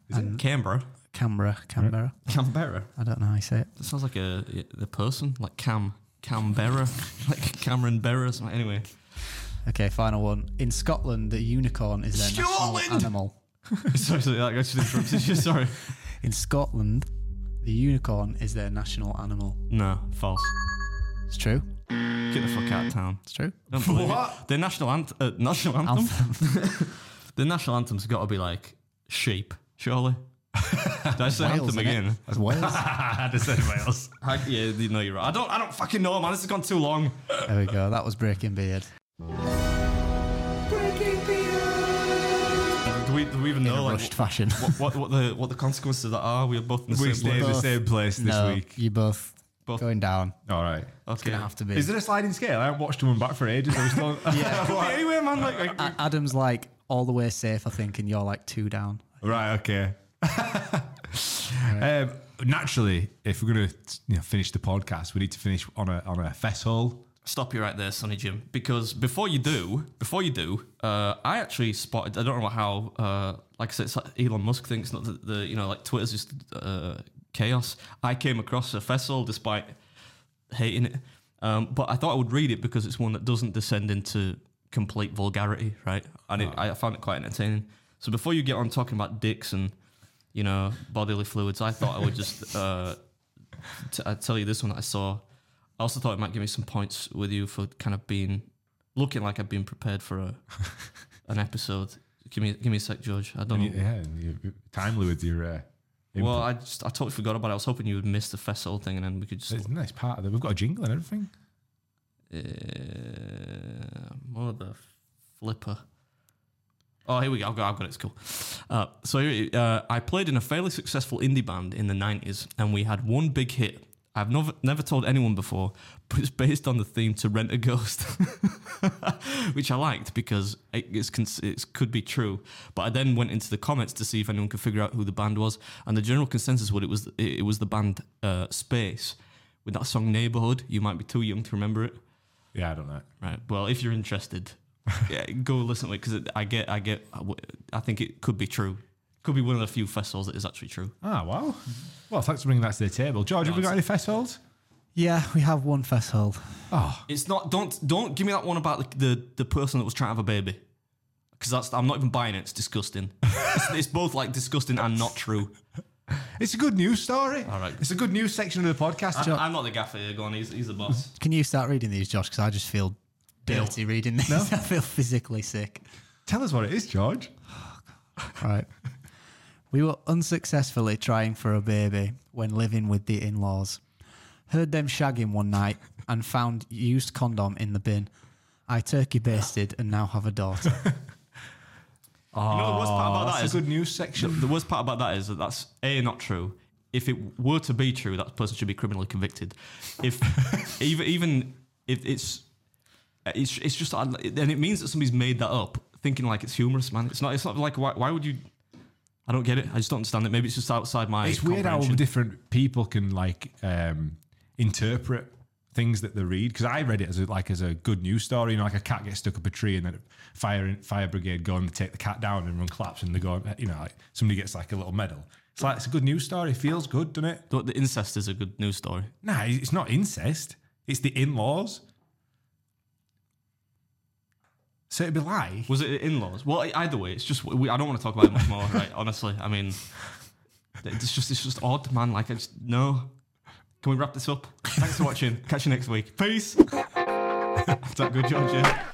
Is And- it Canberra. Canberra. Canberra. Canberra. I don't know how you say it. That sounds like a the person, like Cam. Canberra. like Cameron Berra. or something. Anyway. Okay, final one. In Scotland, the unicorn is their Scotland! national animal. sorry, sorry, like, I interrupted you. Sorry. In Scotland, the unicorn is their national animal. No, false. It's true. Get the fuck out of town. It's true. Don't believe What? It. Their national, ant- uh, national anthem? Anthem. the national anthem's got to be like sheep, surely. Did I say Wales, anthem innit? again? That's Wales. I just said Wales. I, yeah, you know you're right. I don't. I don't fucking know, man. This has gone too long. there we go. That was Breaking Beard. Do we, do we even In know a like, rushed fashion. what, what what the what the consequences of that are? We're both in the We same stay in boat. the same place this no, week. you both, Both. going down. All right. Okay. Gonna have to be. Is there a sliding scale? I haven't watched them back for ages. Are we still... Yeah. Could be anywhere, man. Like, like A- Adam's like all the way safe, I think, and you're like two down. Right. Okay. um, naturally, if we're going to you know, finish the podcast, we need to finish on a on a festival. stop you right there, Sonny Jim, because before you do, before you do, uh, I actually spotted. I don't know how. Uh, like I said, it's like Elon Musk thinks not the, the you know like Twitter's just uh, chaos. I came across a festival despite hating it, um, but I thought I would read it because it's one that doesn't descend into complete vulgarity, right? And it, I found it quite entertaining. So before you get on talking about dicks and you know bodily fluids, I thought I would just uh, t- I'd tell you this one that I saw. I also thought it might give me some points with you for kind of being looking like I've been prepared for a an episode. Give me give me a sec, George. I don't And know. you, yeah, you're timely with your. Uh, Well. I just I totally forgot about it. I was hoping you would miss the festival thing, and then we could just it's a nice part of it. We've got a jingle and everything. uh, mother flipper. Oh, here we go. I've got, I've got it. It's cool. Uh, so uh, I played in a fairly successful indie band in the 90s, and we had one big hit. I've never, never told anyone before, but it's based on the theme to Rentaghost, which I liked because it it's, it could be true. But I then went into the comments to see if anyone could figure out who the band was, and the general consensus was it was it was the band uh, Space with that song Neighborhood. You might be too young to remember it. Yeah, I don't know. Right. Well, if you're interested, yeah, go listen to it because I get, I get, I think it could be true. Could be one of the few festivals that is actually true. Ah, wow. Well, thanks for bringing that to the table. George, have we got any festivals? Yeah, we have one festival. Oh, It's not. Don't don't give me that one about the the, the person that was trying to have a baby. Because that's I'm not even buying it. It's disgusting. it's, it's both like disgusting and not true. it's a good news story. All right. It's a good news section of the podcast. I, I'm not the gaffer here. Go on. He's, he's the boss. Can you start reading these, Josh? Because I just feel dirty reading this. I feel physically sick. Tell us what it is, George. Right. We were unsuccessfully trying for a baby when living with the in laws. Heard them shagging one night and found used condom in the bin. I turkey basted and now have a daughter. You know the worst part about that That's is a good news section. the worst part about that is that that's a not true. If it were to be true, that person should be criminally convicted. If even even if it's it's it's just and it means that somebody's made that up, thinking like it's humorous, man. It's not. It's not like why, why would you? I don't get it. I just don't understand it. Maybe it's just outside my. It's weird how different people can like um, interpret things that they read. Because I read it as a, like as a good news story. You know, like a cat gets stuck up a tree and then fire fire brigade go and they take the cat down and run claps and they go. You know, like somebody gets like a little medal. It's like it's a good news story. It feels good, doesn't it? The, the incest is a good news story. Nah, it's not incest. It's the in-laws. So it'd be like Was it in-laws? Well, either way, it's just we, I don't want to talk about it much more. Right? Honestly, I mean, it's just it's just odd, man. Like I just no. Can we wrap this up? Thanks for watching. Catch you next week. Peace. That good, George?